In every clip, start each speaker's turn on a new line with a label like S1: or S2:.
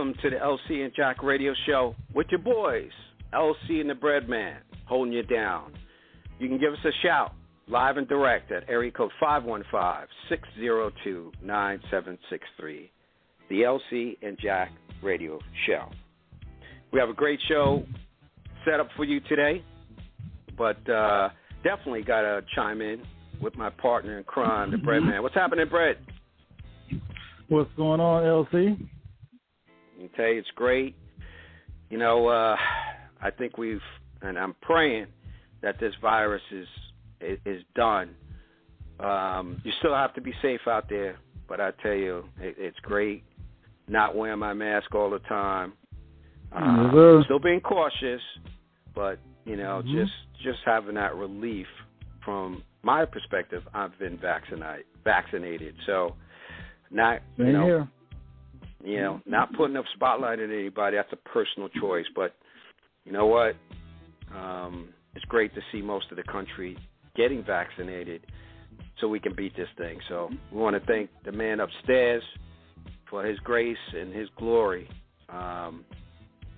S1: Welcome to the LC and Jack Radio Show with your boys, LC and the Bread Man, holding you down. You can give us a shout live and direct at area code 515-602-9763. The LC and Jack Radio Show. We have a great show set up for you today, but uh, definitely got to chime in with my partner in crime, the Bread Man. What's happening, Bread?
S2: What's going on, LC?
S1: Okay, it's great. You know, uh, I think we've, and I'm praying that this virus is is, is done. Um, you still have to be safe out there, but I tell you, it, it's great. Not wearing my mask all the time. Um,
S2: Yes,
S1: still being cautious, but you know,
S2: Mhm.
S1: just just having that relief from my perspective. I've been vaccinated, vaccinated, so not you know
S2: here.
S1: You know, not putting a spotlight on anybody. That's a personal choice. But you know what? Um, it's great to see most of the country getting vaccinated so we can beat this thing. So we want to thank the man upstairs for his grace and his glory um,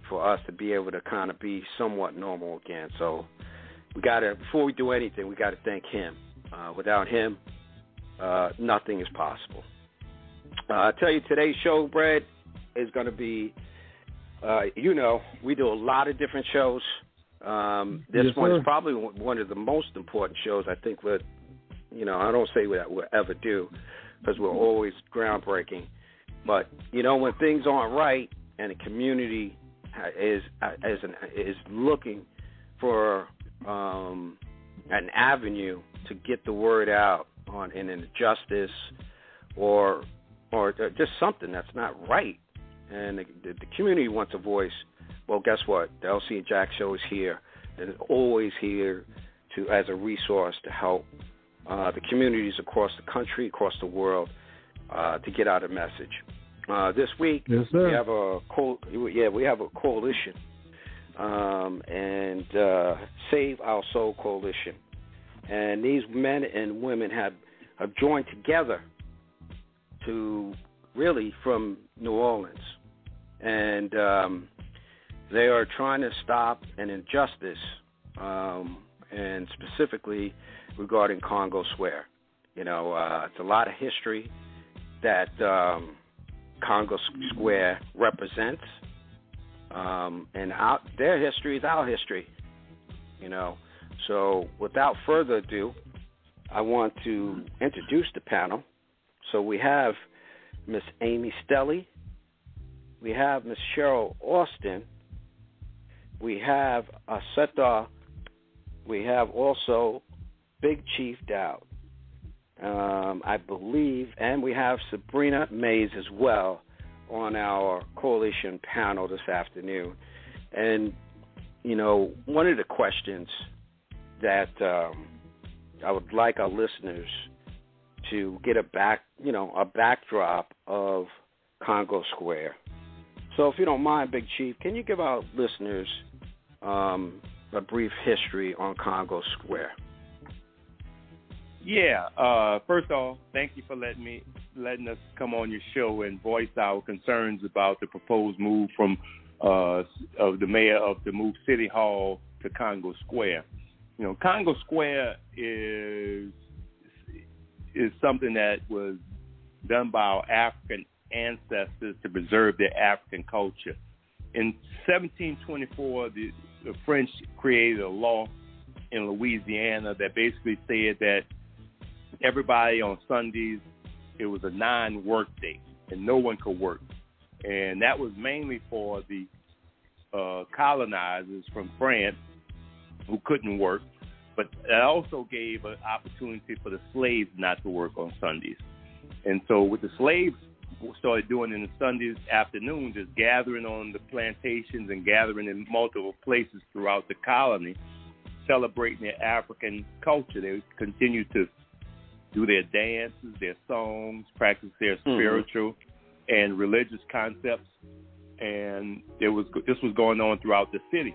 S1: for us to be able to kind of be somewhat normal again. So we got to, before we do anything, we got to thank him. Uh, without him, uh, nothing is possible. Uh, I tell you, today's show, Brad, is going to be, uh, you know, we do a lot of different shows. Um, this
S2: Yes,
S1: one
S2: sir.
S1: is probably one of the most important shows I think we'll, you know, I don't say that we'll ever do because we're always groundbreaking. But you know, when things aren't right and the community is is an, is looking for um, an avenue to get the word out on an injustice or or just something that's not right, and the, the, the community wants a voice. Well, guess what? The LC and Jack Show is here, and is always here to as a resource to help uh, the communities across the country, across the world, uh, to get out a message. Uh, this week,
S2: Yes,
S1: we have a co- yeah, we have a coalition, um, and uh, Save Our Soul Coalition, and these men and women have have joined together to really from New Orleans, and um, they are trying to stop an injustice, um, and specifically regarding Congo Square. You know, uh, it's a lot of history that um, Congo Square represents, um, and our, their history is our history. You know, so without further ado, I want to introduce the panel. So we have Miss Amy Stelly, we have Miss Cheryl Austin, we have Aseta, we have also Big Chief Dowd, um, I believe, and we have Sabrina Mays as well on our coalition panel this afternoon. And you know, one of the questions that um, I would like our listeners to get a back, you know, a backdrop of Congo Square. So, if you don't mind, Big Chief, can you give our listeners um, a brief history on Congo Square?
S3: Yeah. Uh, first off, thank you for letting me letting us come on your show and voice our concerns about the proposed move from uh, of the mayor of the move City Hall to Congo Square. You know, Congo Square is is something that was done by our African ancestors to preserve their African culture. In 1724, the, the French created a law in Louisiana that basically said that everybody on Sundays, it was a non-work day. and no one could work. And that was mainly for the uh, colonizers from France who couldn't work, but it also gave an opportunity for the slaves not to work on Sundays. And so, what the slaves started doing in the Sundays afternoons is gathering on the plantations and gathering in multiple places throughout the colony, celebrating their African culture. They continued to do their dances, their songs, practice their mm-hmm. spiritual and religious concepts, and there was this was going on throughout the city.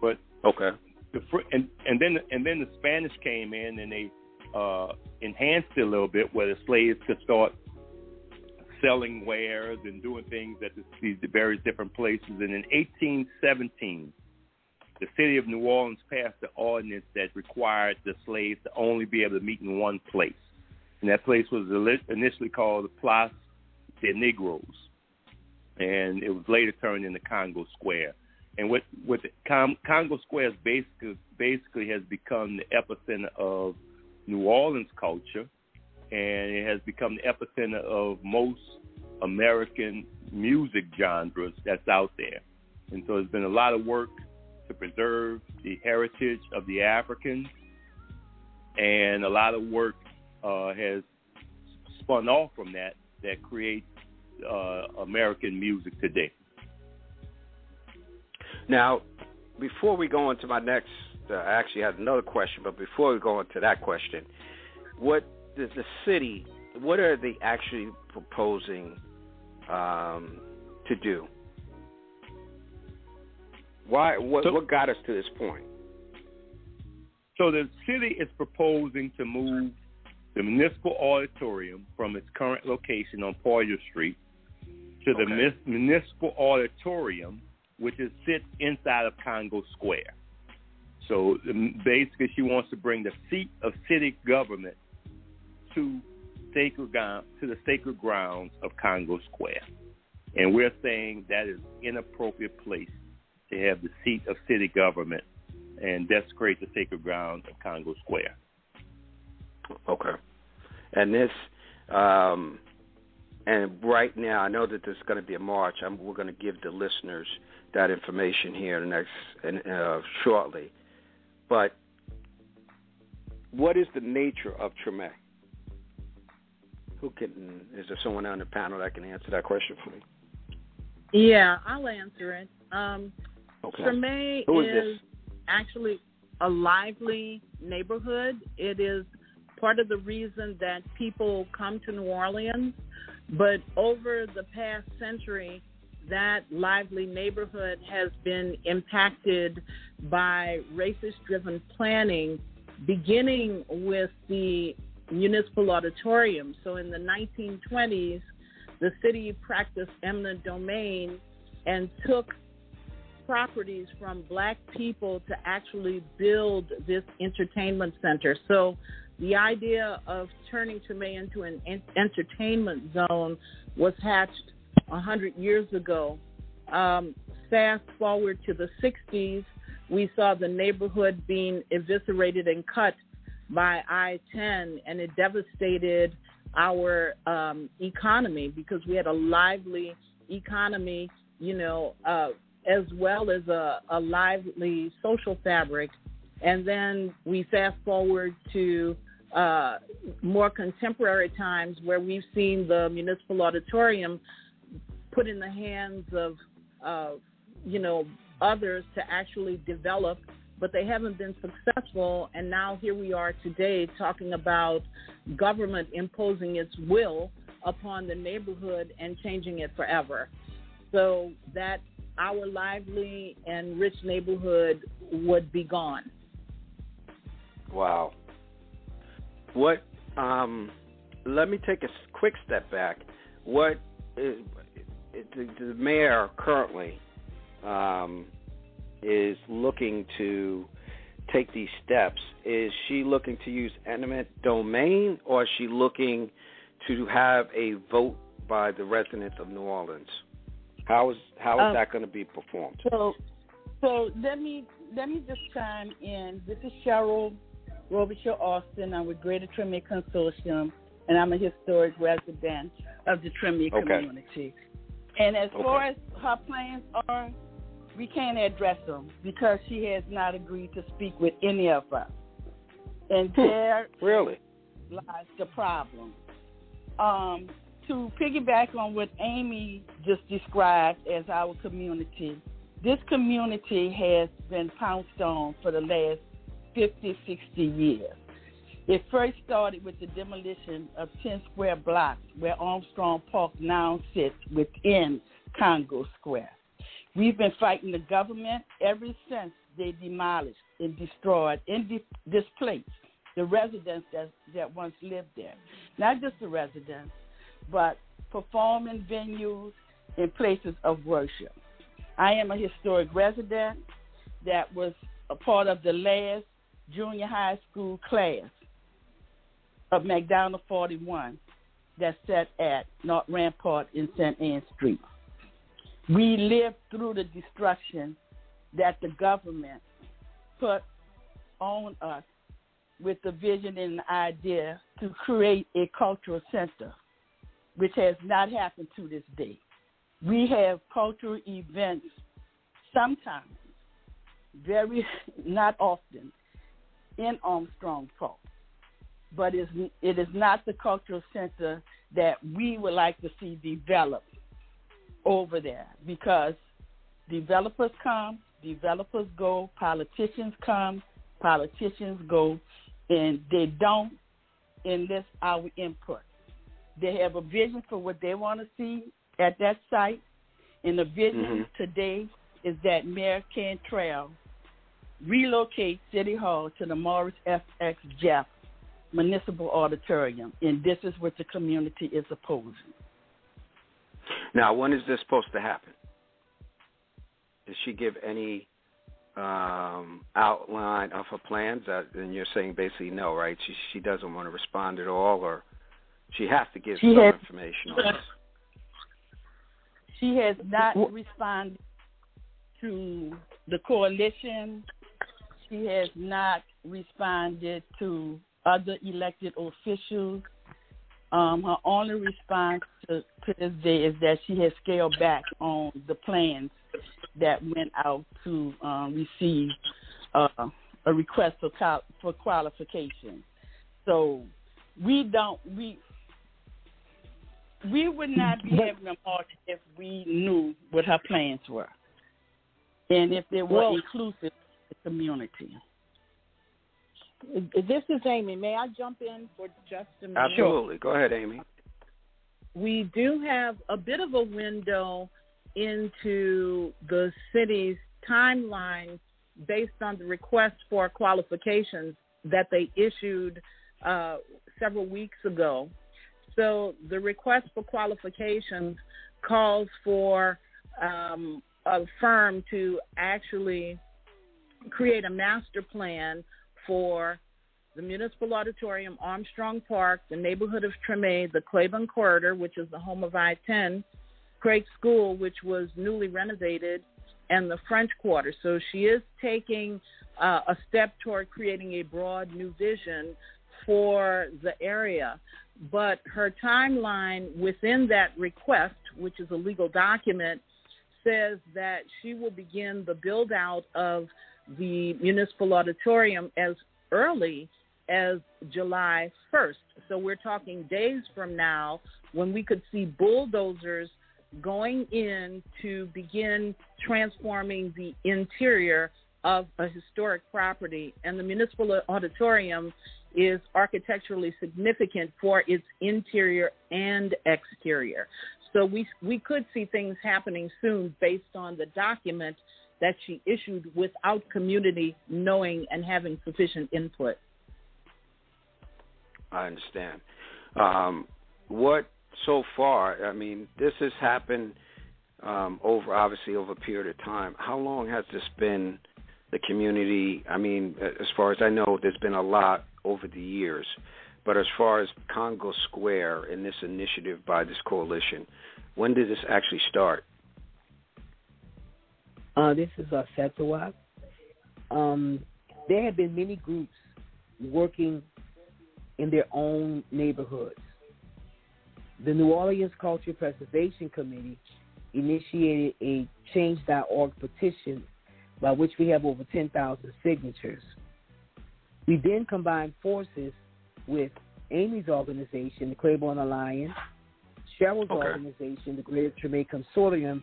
S3: But
S1: okay,
S3: the and and then and then the Spanish came in and they uh, enhanced it a little bit, where the slaves could start selling wares and doing things at these various different places. And in 1817, the city of New Orleans passed an ordinance that required the slaves to only be able to meet in one place. And that place was initially called the Place des Negroes. And it was later turned into Congo Square. And what, what the Congo Square basically, basically has become the epicenter of New Orleans culture and it has become the epicenter of most American music genres that's out there. And so there's been a lot of work to preserve the heritage of the Africans, and a lot of work uh, has spun off from that that creates uh, American music today.
S1: Now, before we go into my next, uh, I actually had another question, but before we go into that question, what the, the city, what are they actually proposing um, to do? Why? What, so, what got us to this point?
S3: So the city is proposing to move the municipal auditorium from its current location on Poyer Street to okay. the municipal auditorium, which is sits inside of Congo Square. So um, basically, she wants to bring the seat of city government to sacred ground, to the sacred grounds of Congo Square. And we're saying that is inappropriate place to have the seat of city government and desecrate the sacred grounds of Congo Square.
S1: Okay. And this, um, and right now, I know that there's going to be a march. I'm, we're going to give the listeners that information here in the next uh, shortly. But what is the nature of Treme? who can? Is there someone on the panel that can answer that question for me?
S4: Yeah, I'll answer it. Um,
S1: okay.
S4: Treme
S1: who is,
S4: is actually a lively neighborhood. It is part of the reason that people come to New Orleans. But over the past century, that lively neighborhood has been impacted by racist driven planning, beginning with the municipal auditorium. So in the 1920s, the city practiced eminent domain and took properties from black people to actually build this entertainment center. So the idea of turning Treme into an entertainment zone was hatched 100 years ago. Um, fast forward to the 60s, we saw the neighborhood being eviscerated and cut by I 10, and it devastated our um, economy because we had a lively economy, you know, uh, as well as a, a lively social fabric. And then we fast forward to uh, more contemporary times where we've seen the municipal auditorium put in the hands of, uh, you know, others to actually develop but they haven't been successful. And now here we are today talking about government imposing its will upon the neighborhood and changing it forever. So that our lively and rich neighborhood would be gone.
S1: Wow. What? Um, let me take a quick step back. What is the, the mayor currently? Um, is looking to take these steps, is she looking to use eminent domain or is she looking to have a vote by the residents of New Orleans? How is how is um, that going to be performed?
S5: So, so let me let me just chime in. This is Cheryl Robichaud Austin. I'm with Greater Treme Consortium, and I'm a historic resident. of the Treme
S1: Okay.
S5: community. And as
S1: Okay.
S5: far as her plans are, we can't address them because she has not agreed to speak with any of us. And
S1: Hmm.
S5: there
S1: Really?
S5: lies the problem. Um, to piggyback on what Amy just described as our community, this community has been pounced on for the last 50, 60 years. It first started with the demolition of 10 square blocks where Armstrong Park now sits within Congo Square. We've been fighting the government ever since they demolished and destroyed and di- displaced the residents that, that once lived there. Not just the residents, but performing venues and places of worship. I am a historic resident that was a part of the last junior high school class of McDonogh 41 that sat at North Rampart in St. Anne Street. We lived through the destruction that the government put on us with the vision and the idea to create a cultural center, which has not happened to this day. We have cultural events sometimes, very not often, in Armstrong Park. But it's, not the cultural center that we would like to see developed over there because developers come, developers go, politicians come, politicians go, and they don't enlist our input. They have a vision for what they want to see at that site, and the vision
S1: Mhm.
S5: today is that Mayor Cantrell relocate City Hall to the Morris FX Jeff Municipal Auditorium, and this is what the community is opposing.
S1: Now, when is this supposed to happen? Did she give any um, outline of her plans? Uh, and you're saying basically no, right? She she doesn't want to respond at all, or she has to give
S5: She
S1: some
S5: has-
S1: information on this.
S5: She has not responded to the coalition. She has not responded to other elected officials. Um, her only response to, to this day is that she has scaled back on the plans that went out to um, receive uh, a request for qual- for qualification. So we don't we we would not be having a march if we knew what her plans were, and if they were
S4: Well-
S5: inclusive the community.
S4: This is Amy. May I jump in for just a minute?
S1: Absolutely. Go ahead, Amy.
S4: we do have a bit of a window into the city's timeline based on the request for qualifications that they issued uh, several weeks ago. So the request for qualifications calls for um, a firm to actually create a master plan for the Municipal Auditorium, Armstrong Park, the neighborhood of Treme, the Claiborne Corridor, which is the home of I-10, Craig School, which was newly renovated, and the French Quarter. So she is taking uh, a step toward creating a broad new vision for the area. But her timeline within that request, which is a legal document, says that she will begin the build out of the municipal auditorium as early as July 1st. So we're talking days from now when we could see bulldozers going in to begin transforming the interior of a historic property. And the municipal auditorium is architecturally significant for its interior and exterior. So we we could see things happening soon based on the document that she issued without community knowing and having sufficient input.
S1: I understand. Um, what so far? I mean, this has happened um, over obviously over a period of time. How long has this been the community? I mean, as far as I know, there's been a lot over the years. But as far as Congo Square and this initiative by this coalition, when did this actually start?
S6: Uh, this is uh, Satawak. Um, there have been many groups working in their own neighborhoods. the New Orleans Culture Preservation Committee initiated a change.org petition by which we have over 10,000 signatures. We then combined forces with Amy's organization, the Claiborne Alliance, Cheryl's
S1: Okay.
S6: organization, the Greater Treme Consortium,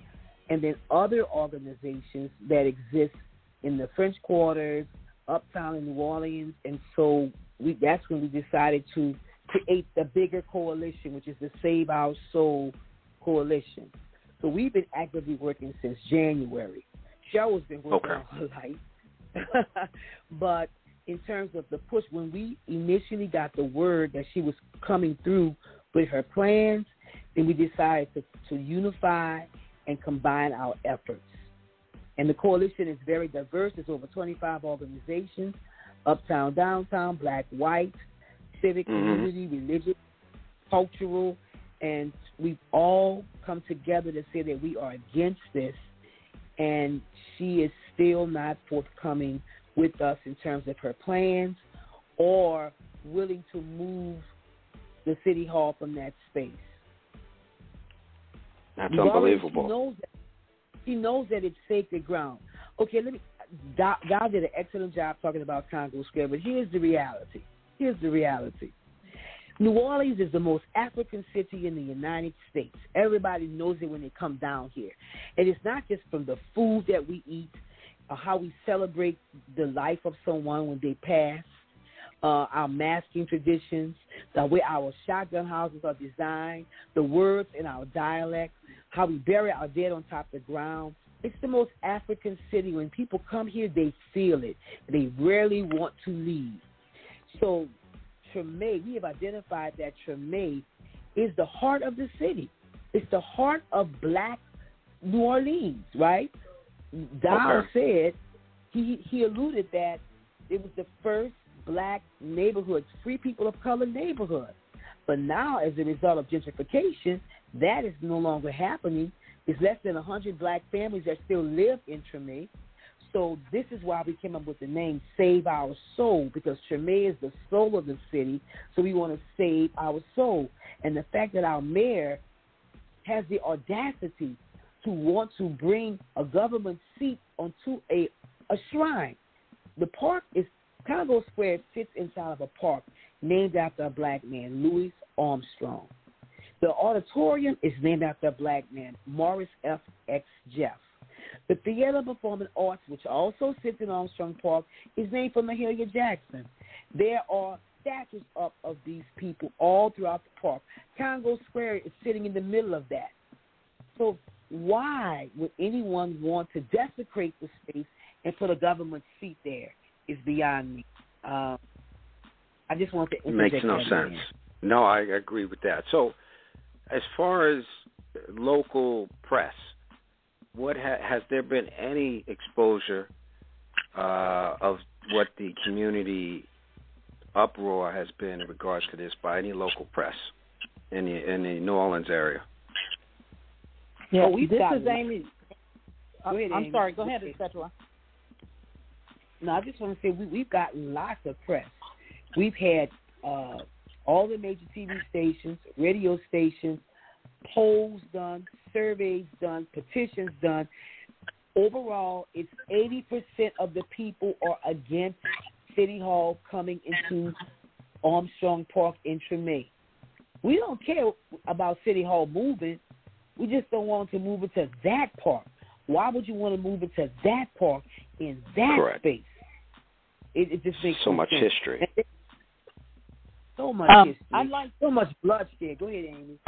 S6: and then other organizations that exist in the French Quarters, uptown in New Orleans, and so we that's when we decided to create the bigger coalition, which is the Save Our Soul coalition. So we've been actively working since January. Cheryl's been working
S1: Okay.
S6: all her life, but in terms of the push, when we initially got the word that she was coming through with her plans, then we decided to, to unify and combine our efforts. And the coalition is very diverse. There's over 25 organizations, uptown, downtown, black, white, civic,
S1: Mhm.
S6: community, religious, cultural, and we've all come together to say that we are against this. And she is still not forthcoming with us in terms of her plans or willing to move the city hall from that space.
S1: That's unbelievable.
S6: Knows that, she knows that it's sacred ground. Okay, let me. God, Doc did an excellent job talking about Congo Square, but here's the reality. Here's the reality. New Orleans is the most African city in the United States. Everybody knows it when they come down here. And it's not just from the food that we eat, or how we celebrate the life of someone when they pass, uh, our masking traditions, the way our shotgun houses are designed, the words in our dialect, how we bury our dead on top of the ground. It's the most African city. When people come here, they feel it. They rarely want to leave. So, Treme, we have identified that Treme is the heart of the city. It's the heart of black New Orleans, right? Dow
S1: Okay.
S6: said he he alluded that it was the first black neighborhoods, free people of color neighborhoods. But now, as a result of gentrification, that is no longer happening. It's less than 100 black families that still live in Treme. So this is why we came up with the name Save Our Soul, because Treme is the soul of the city, so we want to save our soul. And the fact that our mayor has the audacity to want to bring a government seat onto a, a shrine. The park is Congo Square sits inside of a park named after a black man, Louis Armstrong. The auditorium is named after a black man, Morris F. X. Jeff. The Theater of Performing Arts, which also sits in Armstrong Park, is named for Mahalia Jackson. There are statues up of these people all throughout the park. Congo Square is sitting in the middle of that. So why would anyone want to desecrate the space and put a government seat there? Is beyond me. Um, I just want to
S1: It makes no sense.
S6: in.
S1: No, I agree with that. So, as far as local press, what ha- has there been any exposure uh, of what the community uproar has been in regards to this by any local press in the in the New Orleans area?
S4: Yeah,
S6: Oh, we've
S4: this is. Amy.
S6: Go ahead,
S4: I'm
S6: Amy.
S4: sorry. Go ahead, etc.
S6: No, I just want to say we, we've got lots of press. We've had uh, all the major TV stations, radio stations, polls done, surveys done, petitions done. Overall, it's 80% of the people are against City Hall coming into Armstrong Park in Treme. We don't care about City Hall moving. We just don't want to move it to that park. Why would you want to move it to that park in that
S1: Correct.
S6: space? It, it just makes
S1: So much
S6: sense.
S1: history.
S6: It- So much
S4: Um,
S6: history.
S4: I'd like
S6: so much bloodshed. Go ahead, Amy.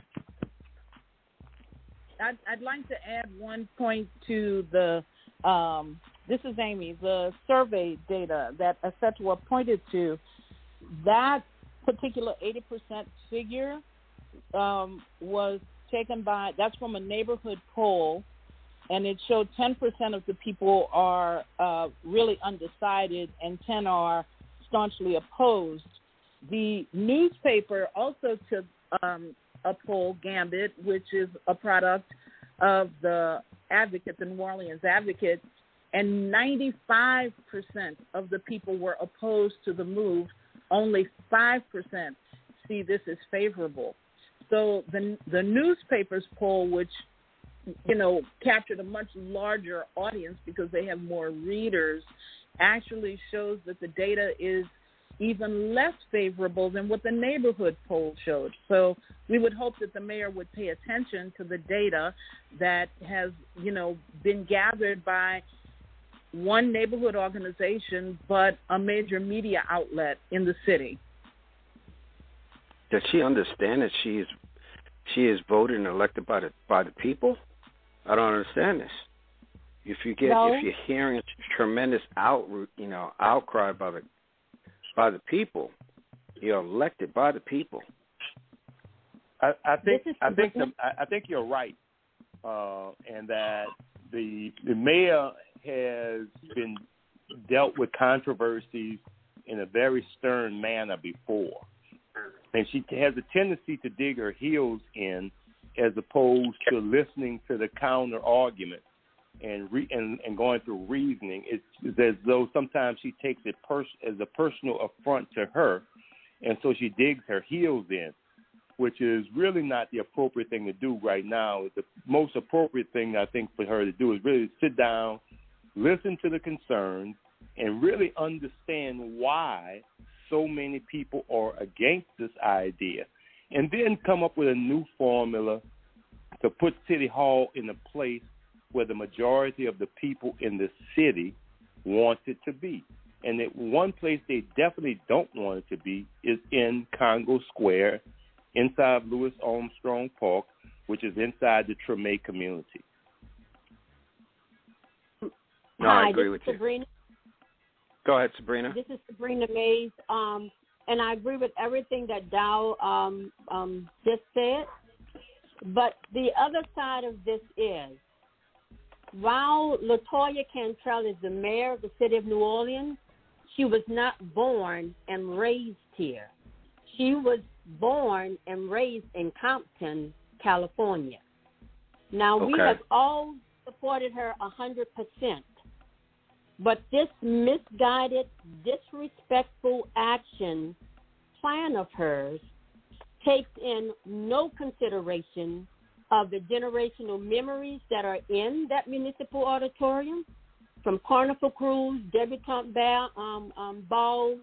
S4: I'd, I'd like to add one point to the. Um, this is Amy. The survey data that Asetua pointed to, that particular 80% figure um, was taken by. That's from a neighborhood poll, and it showed 10% of the people are uh, really undecided, and 10 are staunchly opposed. The newspaper also took um, a poll, Gambit, which is a product of the Advocate, the New Orleans Advocate, and 95% of the people were opposed to the move. Only 5% see this as favorable. So the the newspapers poll, which you know captured a much larger audience because they have more readers, actually shows that the data is even less favorable than what the neighborhood poll showed. So we would hope that the mayor would pay attention to the data that has, you know, been gathered by one neighborhood organization, but a major media outlet in the city.
S1: Does she understand that she is she is voted and elected by the by the people? I don't understand this. If you get
S6: No.
S1: if you're hearing a tremendous out you know outcry by the by the people, you're elected by the people.
S3: I, I think
S6: is
S3: I think the, I I think you're right, uh, and that the the mayor has been dealt with controversies in a very stern manner before, and she has a tendency to dig her heels in, as opposed to listening to the counter argument and re- and, and going through reasoning. It's, as though sometimes she takes it pers- as a personal affront to her, and so she digs her heels in which is really not the appropriate thing to do right now. The most appropriate thing I think for her to do is really sit down, listen to the concerns, and really understand why so many people are against this idea, and then come up with a new formula to put City Hall in a place where the majority of the people in the city want it to be. And that one place they definitely don't want it to be is in Congo Square inside Louis Armstrong Park, which is inside the Treme community.
S1: No,
S7: Hi,
S1: I agree
S7: this
S1: with
S7: is
S1: you.
S7: Sabrina.
S1: Go ahead, Sabrina.
S7: This is Sabrina Mays. Um, and I agree with everything that Dow um, um, just said. But the other side of this is, while LaToya Cantrell is the mayor of the city of New Orleans, she was not born and raised here. She was born and raised in Compton, California. Now we have all supported her a hundred percent. But this misguided, disrespectful action plan of hers takes in no consideration of the generational memories that are in that municipal auditorium, from carnival krewes, debutante ball, um, um, balls,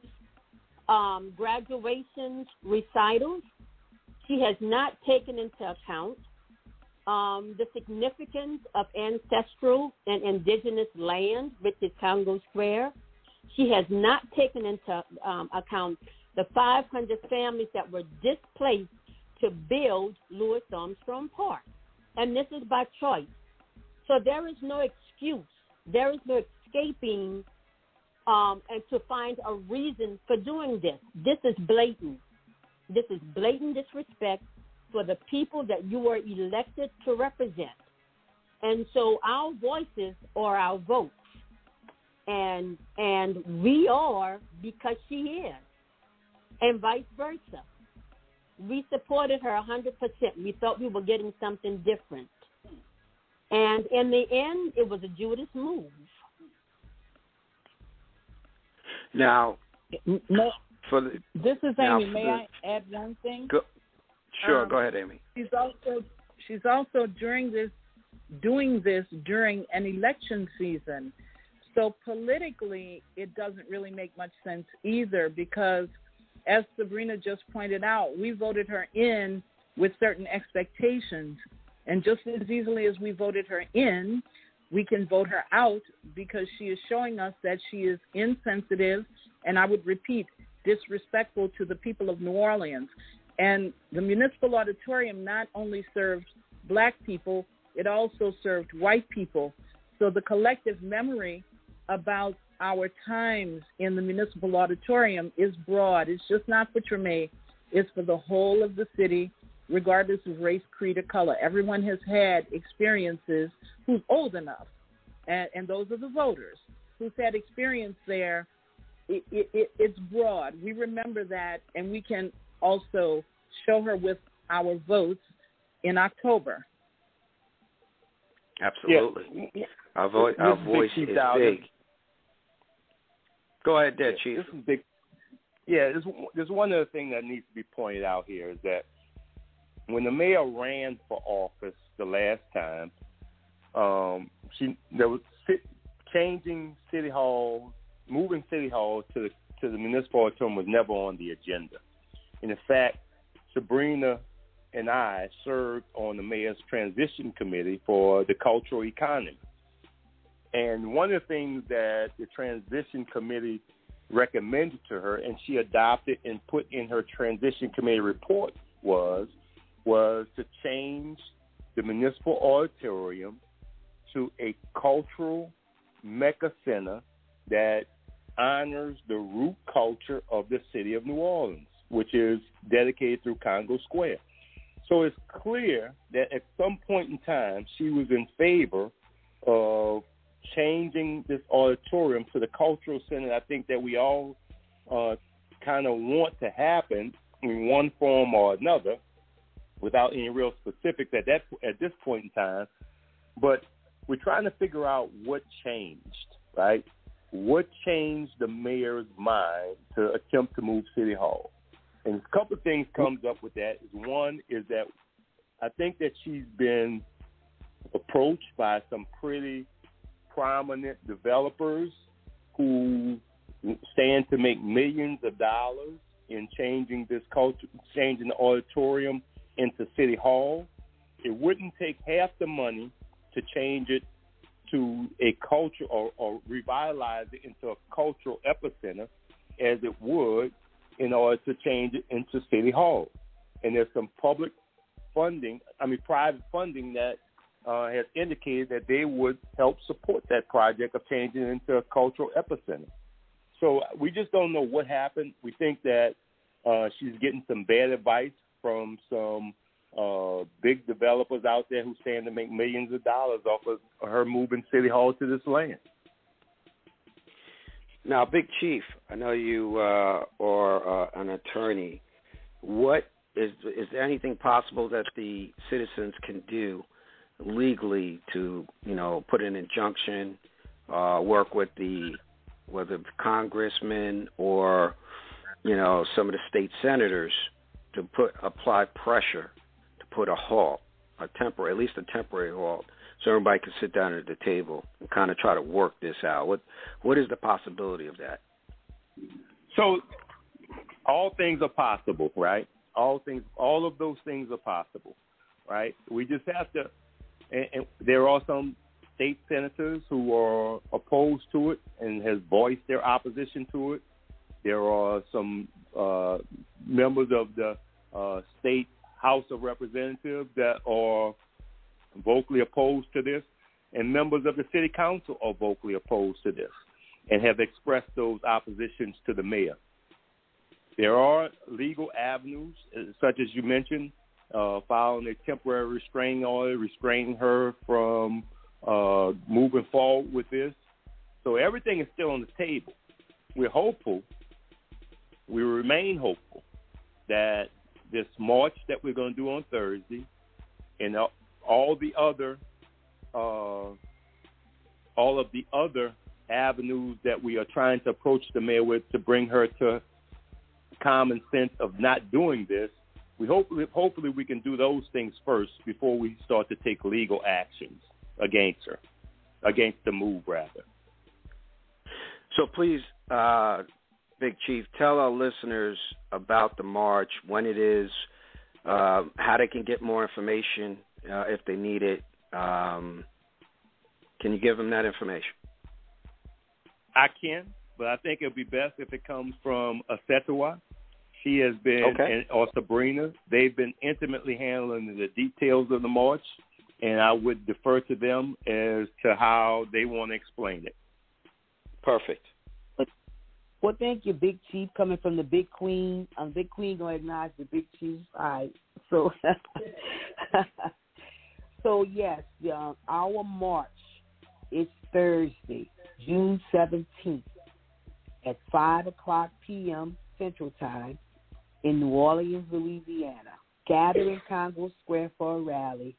S7: um, graduations, recitals. She has not taken into account um, the significance of ancestral and indigenous land, which is Congo Square. She has not taken into um, account the 500 families that were displaced to build Louis Armstrong Park. And this is by choice. So there is no excuse. There is no escaping um, and to find a reason for doing this. This is blatant. This is blatant disrespect for the people that you are elected to represent. And so our voices are our votes. And and we are because she is. And vice versa. We supported her 100%. We thought we were getting something different. And in the end, it was a Judas move.
S1: Now,
S4: No,
S1: for the
S4: this is Amy. May
S1: the-
S4: I add one thing?
S1: go, sure,
S4: Um,
S1: go ahead, Amy.
S4: she's also she's also during this doing this during an election season. So politically it doesn't really make much sense either because as Sabrina just pointed out, we voted her in with certain expectations and just as easily as we voted her in, we can vote her out because she is showing us that she is insensitive and I would repeat disrespectful to the people of New Orleans. And the municipal auditorium not only served black people, it also served white people. So the collective memory about our times in the municipal auditorium is broad. It's just not for Treme, it's for the whole of the city, regardless of race, creed, or color. Everyone has had experiences who's old enough, and, and those are the voters who's had experience there. It, it, it, it's broad. We remember that, and we can also show her with our votes in October.
S1: Absolutely.
S3: Yeah.
S1: Our, vo- our
S3: is
S1: voice
S3: Chief
S1: is
S3: Dow.
S1: big. Go ahead, there,
S3: Yeah,
S1: Chief.
S3: This is big. Yeah, there's, there's one other thing that needs to be pointed out here is that when the mayor ran for office the last time, um, she there was changing city hall, moving city hall to the to the municipal auditorium was never on the agenda. And in fact, Sabrina and I served on the mayor's transition committee for the cultural economy. And one of the things that the transition committee recommended to her and she adopted and put in her transition committee report was was to change the municipal auditorium to a cultural mecca center that honors the root culture of the city of New Orleans, which is dedicated through Congo Square. So it's clear that at some point in time she was in favor of changing this auditorium to the cultural center. I think that we all uh, kind of want to happen in one form or another, without any real specifics at that at this point in time. But we're trying to figure out what changed, right? What changed the mayor's mind to attempt to move City Hall? And a couple of things comes up with that. Is one is that I think that she's been approached by some pretty prominent developers who stand to make millions of dollars in changing this culture, changing the auditorium into City Hall. It wouldn't take half the money to change it to a culture or, or revitalize it into a cultural epicenter as it would in order to change it into City Hall. And there's some public funding, I mean, private funding that uh, has indicated that they would help support that project of changing it into a cultural epicenter. So we just don't know what happened. We think that uh, she's getting some bad advice from some uh, big developers out there who stand to make millions of dollars off of her moving City Hall to this land.
S1: Now, Big Chief, I know you uh, are uh, an attorney. What is is there anything possible that the citizens can do legally to, you know, put an injunction, uh, work with the whether congressmen or, you know, some of the state senators to put apply pressure to put a halt, a temporary, at least a temporary halt, so everybody can sit down at the table and kind of try to work this out. What what is the possibility of that?
S3: So, all things are possible, right? All things, all of those things are possible, right? We just have to. And, and there are some state senators who are opposed to it and has voiced their opposition to it. There are some uh, members of the uh, state House of Representatives that are vocally opposed to this, and members of the city council are vocally opposed to this and have expressed those oppositions to the mayor. There are legal avenues, uh, such as you mentioned, uh, filing a temporary restraining order, restraining her from uh, moving forward with this. So everything is still on the table. We're hopeful. We remain hopeful that this march that we're going to do on Thursday and all the other uh, all of the other avenues that we are trying to approach the mayor with to bring her to common sense of not doing this. We hopefully hopefully we can do those things first before we start to take legal actions against her, against the move rather.
S1: So please, uh, Big Chief, tell our listeners about the march, when it is, uh, how they can get more information uh, if they need it. Um, can you give them that information?
S3: I can, but I think it'd be best if it comes from Asetua. She has been, okay. and, or Sabrina. They've been intimately handling the details of the march, and I would defer to them as to how they want to explain it.
S1: Perfect.
S6: Well, thank you, Big Chief, coming from the Big Queen. Um, Big Queen gonna acknowledge the Big Chief. All right, so so yes, um, our march is Thursday, June seventeenth, at five o'clock p.m. Central Time in New Orleans, Louisiana. Gather in Congo Square for a rally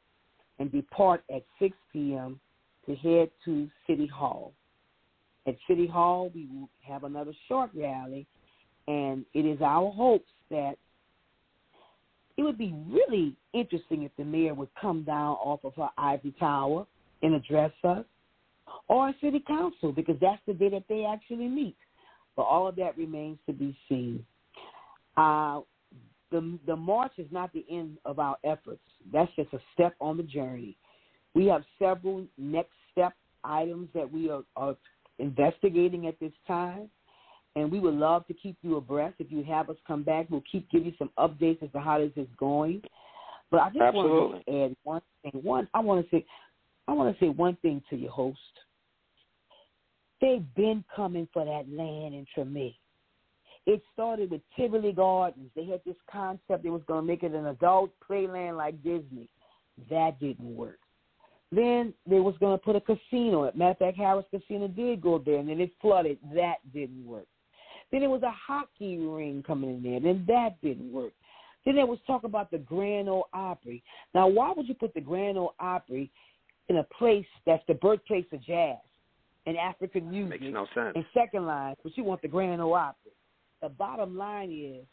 S6: and depart at 6 p.m. to head to City Hall. At City Hall, we will have another short rally, and it is our hopes that it would be really interesting if the mayor would come down off of her ivory tower and address us, or city council, because that's the day that they actually meet. But all of that remains to be seen. Uh, the the march is not the end of our efforts. That's just a step on the journey. We have several next step items that we are, are investigating at this time, and we would love to keep you abreast. If you have us come back, we'll keep giving you some updates as to how this is going. But I just
S1: Absolutely.
S6: want to add one thing. One, I want to say, I want to say one thing to your host. They've been coming for that land in Treme. It started with Tivoli Gardens. They had this concept they was going to make it an adult playland like Disney. That didn't work. Then they was going to put a casino. At matter of fact, Harrah's Casino did go there, and then it flooded. That didn't work. Then there was a hockey ring coming in there, and that didn't work. Then there was talk about the Grand Ole Opry. Now, why would you put the Grand Ole Opry in a place that's the birthplace of jazz and African music?
S1: Makes no sense.
S6: And second line, but you want the Grand Ole Opry. The bottom line is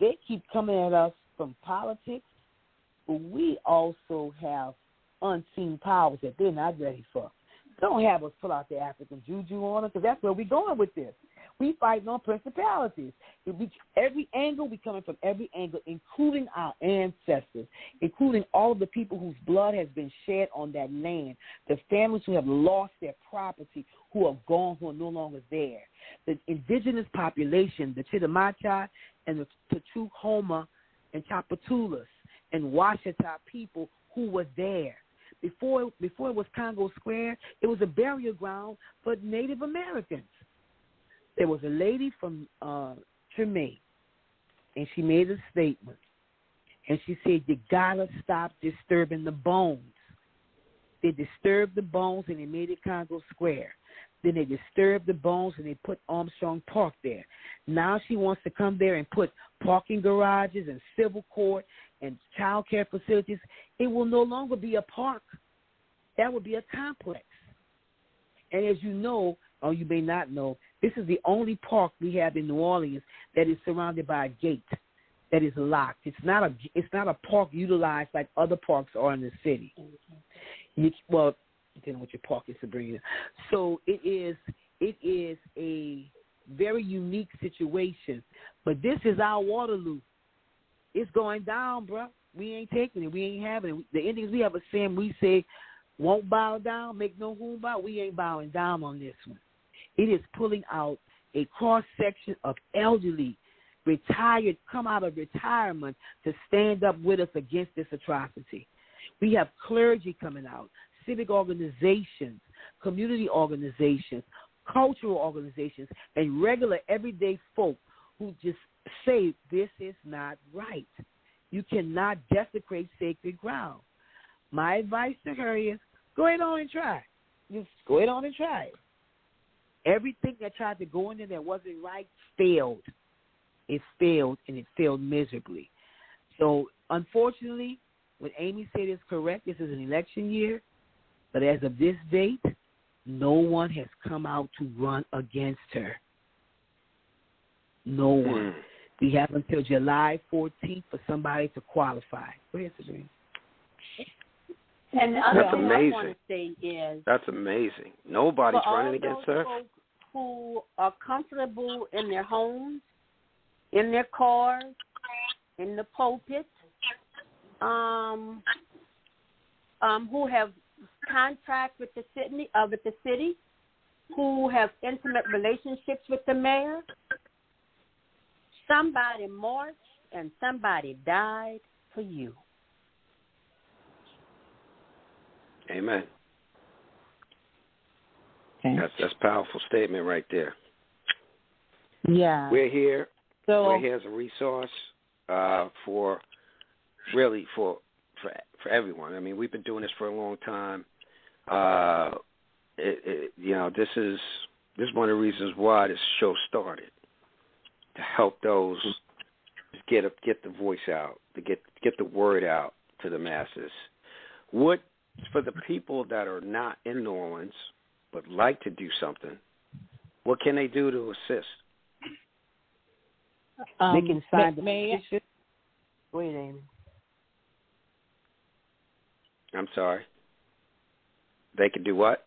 S6: they keep coming at us from politics, but we also have unseen powers that they're not ready for. Don't have us pull out the African juju on them because that's where we're going with this. We fighting on principalities. We, every angle, we coming from every angle, including our ancestors, including all of the people whose blood has been shed on that land, the families who have lost their property, who are gone, who are no longer there. The indigenous population, the Chitimacha and the Tuchuma and Tchoupitoulas and Washita people who were there. Before before it was Congo Square, it was a burial ground for Native Americans. There was a lady from uh Treme, and she made a statement, and she said, "You gotta stop disturbing the bones." They disturbed the bones and they made it Congo Square. Then they disturbed the bones and they put Armstrong Park there. Now she wants to come there and put parking garages and civil court and child care facilities. It will no longer be a park. That would be a complex. And as you know, or you may not know, this is the only park we have in New Orleans that is surrounded by a gate that is locked. It's not a it's not a park utilized like other parks are in the city. You, well, depending on what your park is, Sabrina. So it is it is a very unique situation. But this is our Waterloo. It's going down, bro. We ain't taking it. We ain't having it. The Indians we have a saying we say won't bow down, make no whom bow. We ain't bowing down on this one. It is pulling out a cross section of elderly, retired, come out of retirement to stand up with us against this atrocity. We have clergy coming out, civic organizations, community organizations, cultural organizations, and regular everyday folk who just say this is not right. You cannot desecrate sacred ground. My advice to her is go ahead on and try. Just go ahead on and try it. Everything that tried to go in there that wasn't right failed. It failed and it failed miserably. So unfortunately, what Amy said is correct. This is an election year, but as of this date, no one has come out to run against her. No one.
S1: Mm.
S6: We have until July 14th for somebody to qualify. Go ahead, Sabrina.
S7: And the other
S1: That's
S7: thing I want
S1: amazing.
S7: to say is
S1: That's amazing. Nobody's running against her.
S7: folks who are comfortable in their homes, in their cars, in the pulpit, um, um, who have contract with the city, uh, with the city, who have intimate relationships with the mayor. Somebody marched and somebody died for you.
S1: Amen. That's that's a powerful statement right there.
S4: Yeah.
S1: We're here.
S4: So
S1: We're here as a resource uh, for really for for for everyone. I mean, we've been doing this for a long time. Uh, it, it, you know, this is this is one of the reasons why this show started to help those get a, get the voice out, to get get the word out to the masses. What for the people that are not in New Orleans but like to do something? What can they do to assist?
S4: um,
S6: they can sign the
S4: may,
S6: petition. Go ahead, Amy.
S1: I'm sorry. They could do what?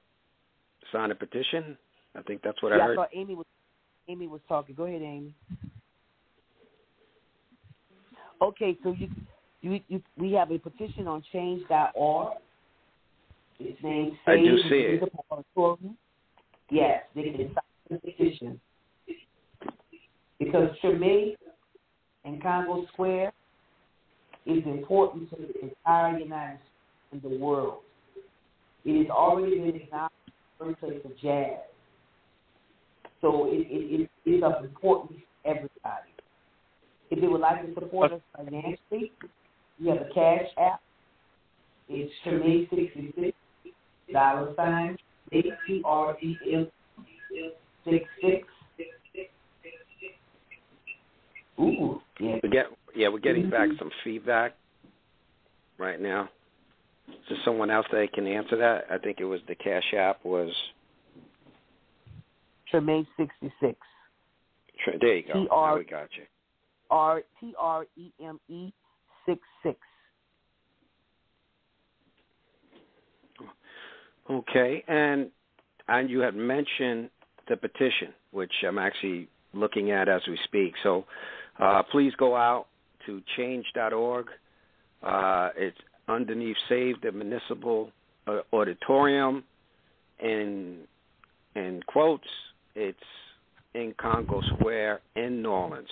S1: Sign a petition? I think that's what
S6: yeah,
S1: I heard.
S6: I thought Amy was Amy was talking. Go ahead, Amy. Okay, so you you, you we have a petition on change.org. It's named
S1: I do see it.
S6: Yes, they can sign the petition. Because Treme and Congo Square is important to the entire United States and the world. It has already been acknowledged as the birthplace of jazz. So it, it, it is of importance to everybody. If they would like to support us financially, we have a cash app. It's sixty six dollar sign A T R E M six six. Ooh, yeah.
S1: We get yeah, we're getting back some feedback right now. Is there someone else that can answer that? I think it was the Cash App was
S6: Treme sixty six.
S1: there you go.
S6: TR
S1: Now we got you.
S6: R T R E M E six six.
S1: Okay, and and you had mentioned the petition, which I'm actually looking at as we speak. So uh, please go out to change.org. Uh, it's underneath Save the Municipal uh, Auditorium. In in quotes, it's in Congo Square in New Orleans,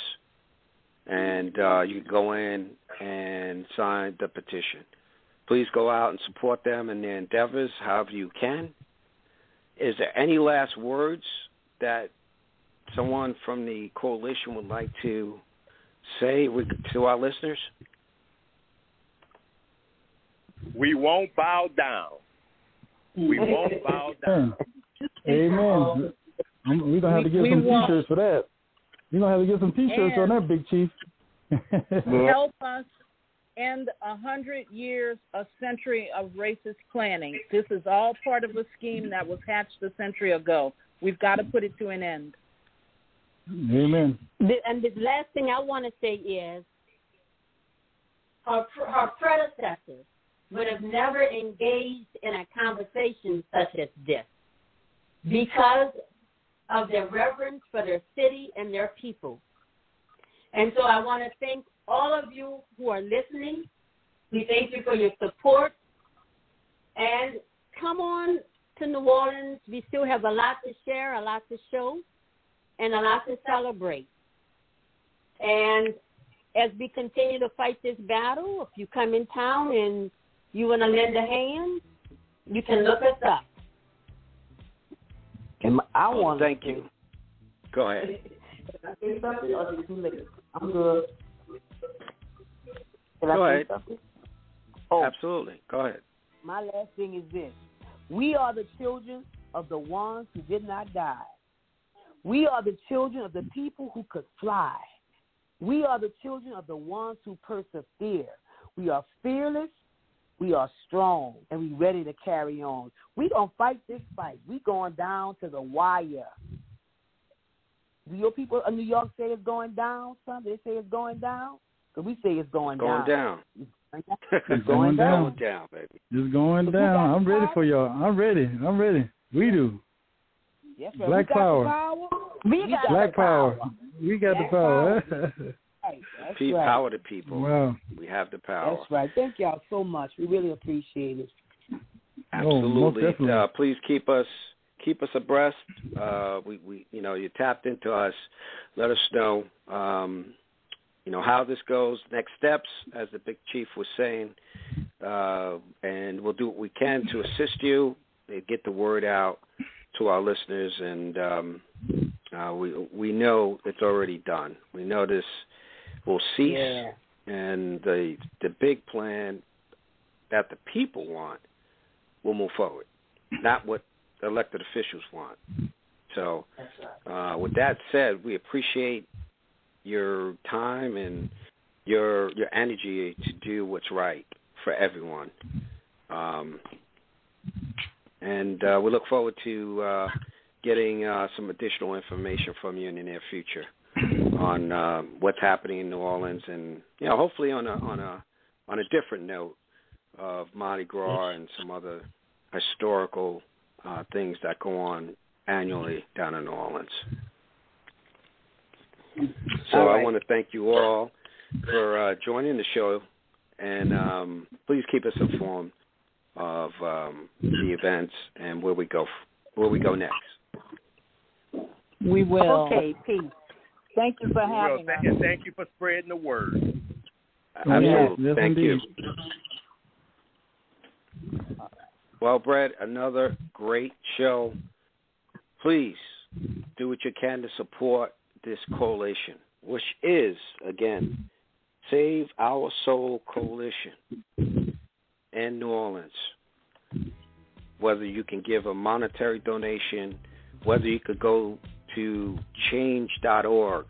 S1: and uh, you can go in and sign the petition please go out and support them in their endeavors however you can. Is there any last words that someone from the coalition would like to say to our listeners?
S3: We won't bow down. We won't bow down.
S2: Amen. I'm, we're gonna have to get
S4: We-
S2: some
S4: we won't.
S2: T-shirts for that. You're gonna have to get some T-shirts on
S4: And-
S2: that, Big Chief.
S4: help us end a hundred years, a century of racist planning. This is all part of a scheme that was hatched a century ago. We've got to put it to an end.
S2: Amen.
S7: The, and the last thing I want to say is her, her predecessors would have never engaged in a conversation such as this because of their reverence for their city and their people. And so I want to thank all of you who are listening. We thank you for your support. And come on to New Orleans. We still have a lot to share, a lot to show, and a lot to celebrate. And as we continue to fight this battle, if you come in town and you want to lend a hand, you can look us up.
S6: And I want to
S1: Thank you. Go ahead.
S6: Can I say something or is it too late? I'm good. Can
S1: Go
S6: say
S1: ahead.
S6: Oh,
S1: Absolutely. Go ahead.
S6: my last thing is this. We are the children of the ones who did not die. We are the children of the people who could fly. We are the children of the ones who persevere. We are fearless. We are strong, and we are ready to carry on. We gonna fight this fight. We going down to the wire. Do your people in New York say it's going down? Some they say it's going down. Cause we say it's going,
S1: Going down.
S6: It's
S2: going down.
S1: Going down, baby.
S2: It's going
S6: Who
S2: down. I'm ready for y'all. I'm ready. I'm ready. We do.
S6: Yes, sir.
S2: Black
S6: we got
S2: power.
S6: The power.
S7: We got
S2: Black
S6: the
S2: power. We got the
S6: Black
S2: power.
S6: Right, that's
S1: Pe-
S6: right.
S1: Power to people.
S2: wow.
S1: We have the power.
S6: That's right. Thank y'all so much. We really appreciate it.
S2: Oh,
S1: Absolutely.
S2: definitely.
S1: uh, please keep us keep us abreast. Uh, we, we you know you tapped into us. Let us know um, you know how this goes. Next steps, as the big chief was saying, uh, and we'll do what we can to assist you get the word out to our listeners. And um, uh, we we know it's already done. We know this will cease,
S6: Yeah.
S1: and the the big plan that the people want will move forward, not what elected officials want. So, uh, with that said, we appreciate your time and your your energy to do what's right for everyone. Um, and uh, we look forward to uh, getting uh, some additional information from you in the near future. on uh, what's happening in New Orleans, and you know, hopefully on a on a on a different note of Mardi Gras and some other historical uh, things that go on annually down in New Orleans. So
S6: All right.
S1: I want to thank you all for uh, joining the show, and um, please keep us informed of um, the events and where we go where we go next.
S5: We will.
S4: Okay, peace. Thank you for having
S3: Thank,
S4: us.
S3: and thank you for spreading the word.
S1: Absolutely,
S2: yes,
S1: thank
S2: indeed.
S1: you. Well, Brett, another great show. Please do what you can to support this coalition, which is, again, Save Our Soul Coalition in New Orleans. Whether you can give a monetary donation, whether you could go to change.org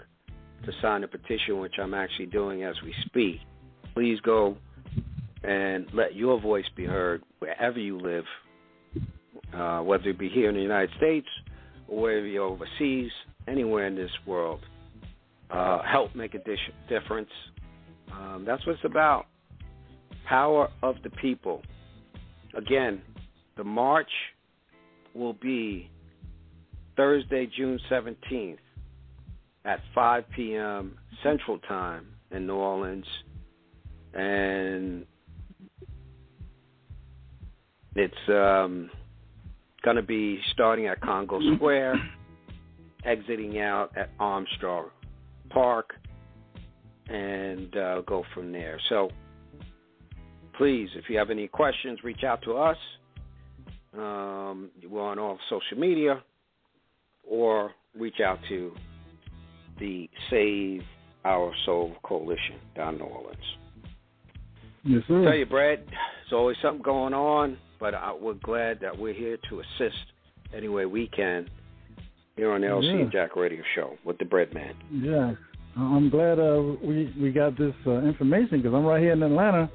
S1: to sign a petition, which I'm actually doing as we speak. Please go and let your voice be heard wherever you live, uh, whether it be here in the United States or wherever you're overseas, anywhere in this world. Uh, help make a dis- difference. Um, that's what it's about. Power of the people. Again, the march will be Thursday, June 17th at 5 p.m. Central Time in New Orleans. And it's um, going to be starting at Congo Square, exiting out at Armstrong Park, and uh, go from there. So please, if you have any questions, reach out to us. Um, we're on all social media, or reach out to the Save Our Soul Coalition down in New Orleans.
S2: Yes, sir.
S1: Tell you, Brad, there's always something going on, but I, we're glad that we're here to assist any way we can here on the LC
S2: Yeah.
S1: Jack Radio Show with the Bread Man.
S2: Yeah, I'm glad uh, we we got this uh, information because I'm right here in Atlanta.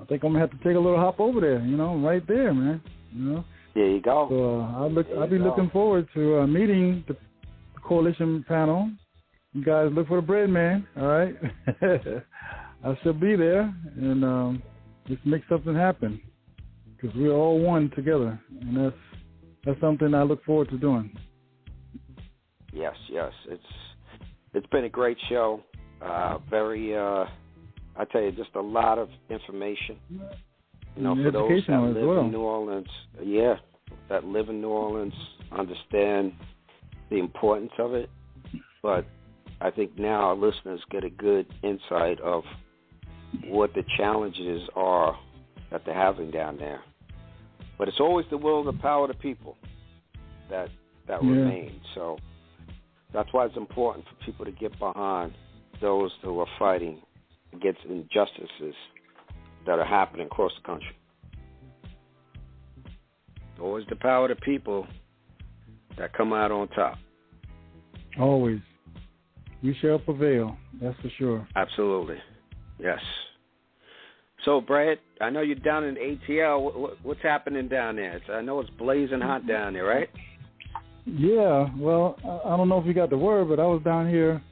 S2: I think I'm gonna have to take a little hop over there. You know, I'm right there, man. You know,
S1: There you go.
S2: so uh, I look, I'll be
S1: go.
S2: looking forward to uh, meeting the coalition panel. You guys look for the bread man. All right, I shall be there and um, just make something happen because we're all one together, and that's that's something I look forward to doing.
S1: Yes, yes. It's it's been a great show. Uh, very, uh, I tell you, just a lot of information. You know, for those that live
S2: well.
S1: in New Orleans, yeah, that live in New Orleans understand the importance of it. But I think now our listeners get a good insight of what the challenges are that they're having down there. But it's always the will, the power of the people that that
S2: Yeah.
S1: remain. So that's why it's important for people to get behind those who are fighting against injustices that are happening across the country. Always the power of the people that come out on top.
S2: Always, we shall prevail. That's for sure.
S1: Absolutely. Yes. So, Brad, I know you're down in ATL. What, what, what's happening down there? I know it's blazing hot down there, right?
S2: Yeah, well, I don't know if you got the word, but I was down here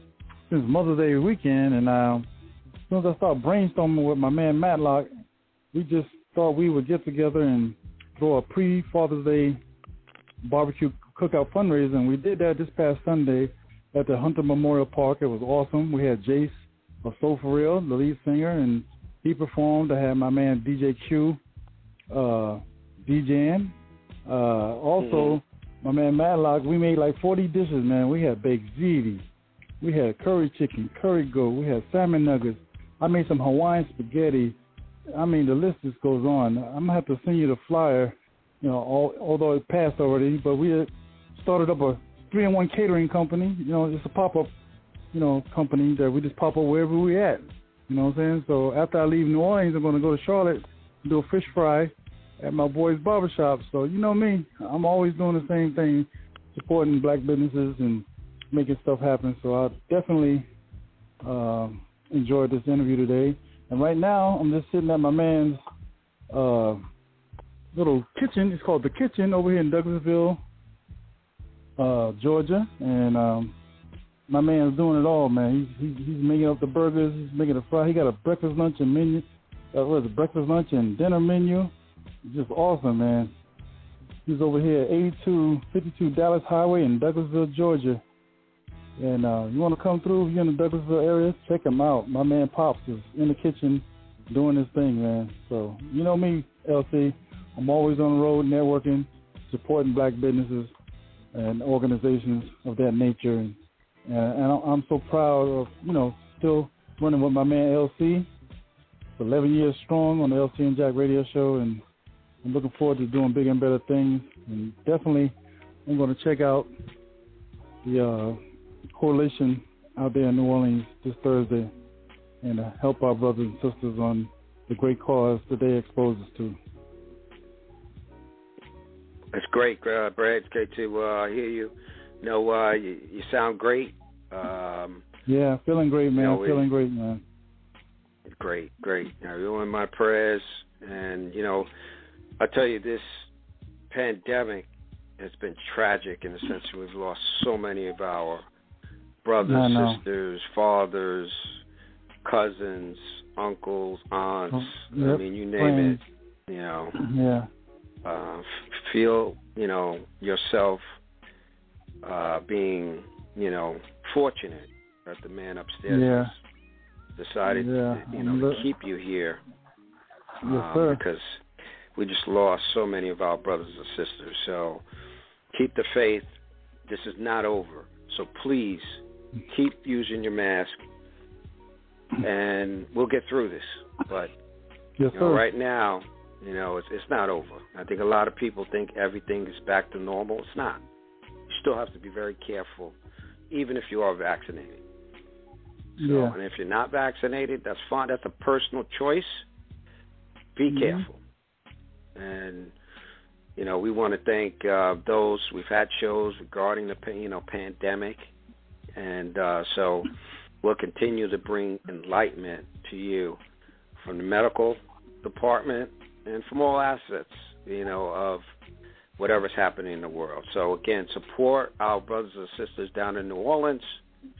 S2: since Mother's Day weekend, and uh, as soon as I started brainstorming with my man Matlock, we just thought we would get together and throw a pre-Father's Day barbecue cookout fundraiser, and we did that this past Sunday at the Hunter Memorial Park. It was awesome. We had Jace of Soul For Real, the lead singer, and he performed. I had my man DJ Q uh, DJing. Uh, also, my man Matlock, we made like 40 dishes, man. We had baked ziti. We had curry chicken, curry goat. We had salmon nuggets. I made some Hawaiian spaghetti. I mean, the list just goes on. I'm gonna have to send you the flyer. You know, all, although it passed already, but we started up a three-in-one catering company. You know, it's a pop-up, you know, company that we just pop up wherever we at. You know what I'm saying? So after I leave New Orleans, I'm gonna go to Charlotte, do a fish fry at my boy's barbershop. So you know me, I'm always doing the same thing, supporting black businesses and making stuff happen. So I definitely uh, enjoyed this interview today. And right now, I'm just sitting at my man's uh, little kitchen. It's called the Kitchen over here in Douglasville, uh, Georgia, and um, my man's doing it all, man. He's he's, making up the burgers. He's making the fry. He got a breakfast, lunch, and menu. Uh, what is it? Breakfast, lunch, and dinner menu. Just awesome, man. He's over here at 8252 Dallas Highway in Douglasville, Georgia. And uh, you want to come through if you're in the Douglasville area, check him out. My man Pops is in the kitchen doing his thing, man. So you know me, LC. I'm always on the road networking, supporting black businesses and organizations of that nature. And, and I'm so proud of, you know, still running with my man LC. 11 years strong on the LC and Jack radio show, and I'm looking forward to doing bigger and better things. And definitely, I'm going to check out the uh, coalition out there in New Orleans this Thursday and uh, help our brothers and sisters on the great cause that they expose us to.
S1: It's great, uh, Brad. It's great to uh, hear you. You know, uh, you, you sound great. Um,
S2: yeah, feeling great, man. You know, feeling great, man.
S1: Great, great. Now, you're in my prayers, and you know, I tell you, this pandemic has been tragic in the sense that we've lost so many of our brothers, sisters, fathers, cousins, uncles, aunts. Yep. I mean, you name Friends. it. You know.
S2: Yeah.
S1: Uh, feel you know yourself uh, being you know fortunate that the man upstairs
S2: yeah.
S1: decided
S2: yeah.
S1: you know to keep you here
S2: yes, um,
S1: because we just lost so many of our brothers and sisters. So keep the faith. This is not over. So please keep using your mask, and we'll get through this. But
S2: yes,
S1: you know, right now, you know, it's it's not over. I think a lot of people think everything is back to normal. It's not. You still have to be very careful, even if you are vaccinated. So,
S2: yeah.
S1: and if you're not vaccinated, that's fine. That's a personal choice. Be
S2: mm-hmm.
S1: careful. And you know, we want to thank uh, those we've had shows regarding the you know pandemic, and uh, so we'll continue to bring enlightenment to you from the medical department and from all assets, you know, of whatever's happening in the world. So again, support our brothers and sisters down in New Orleans.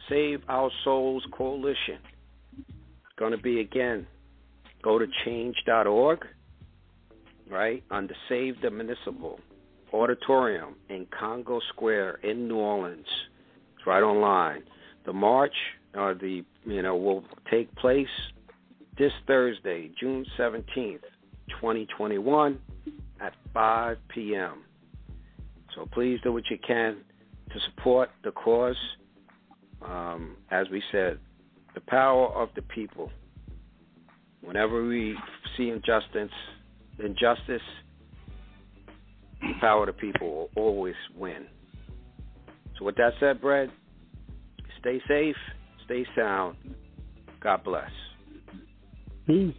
S1: Save Our Souls Coalition. It's going to be again. Go to change.org, right, on the Save the Municipal Auditorium in Congo Square in New Orleans. It's right online. The march, or the you know, will take place this Thursday, June seventeenth, 2021 at 5 p.m. So please do what you can to support the cause. Um, as we said, the power of the people. Whenever we see injustice, injustice, the power to people will always win. So with that said, Brad, stay safe, stay sound. God bless.
S2: Peace.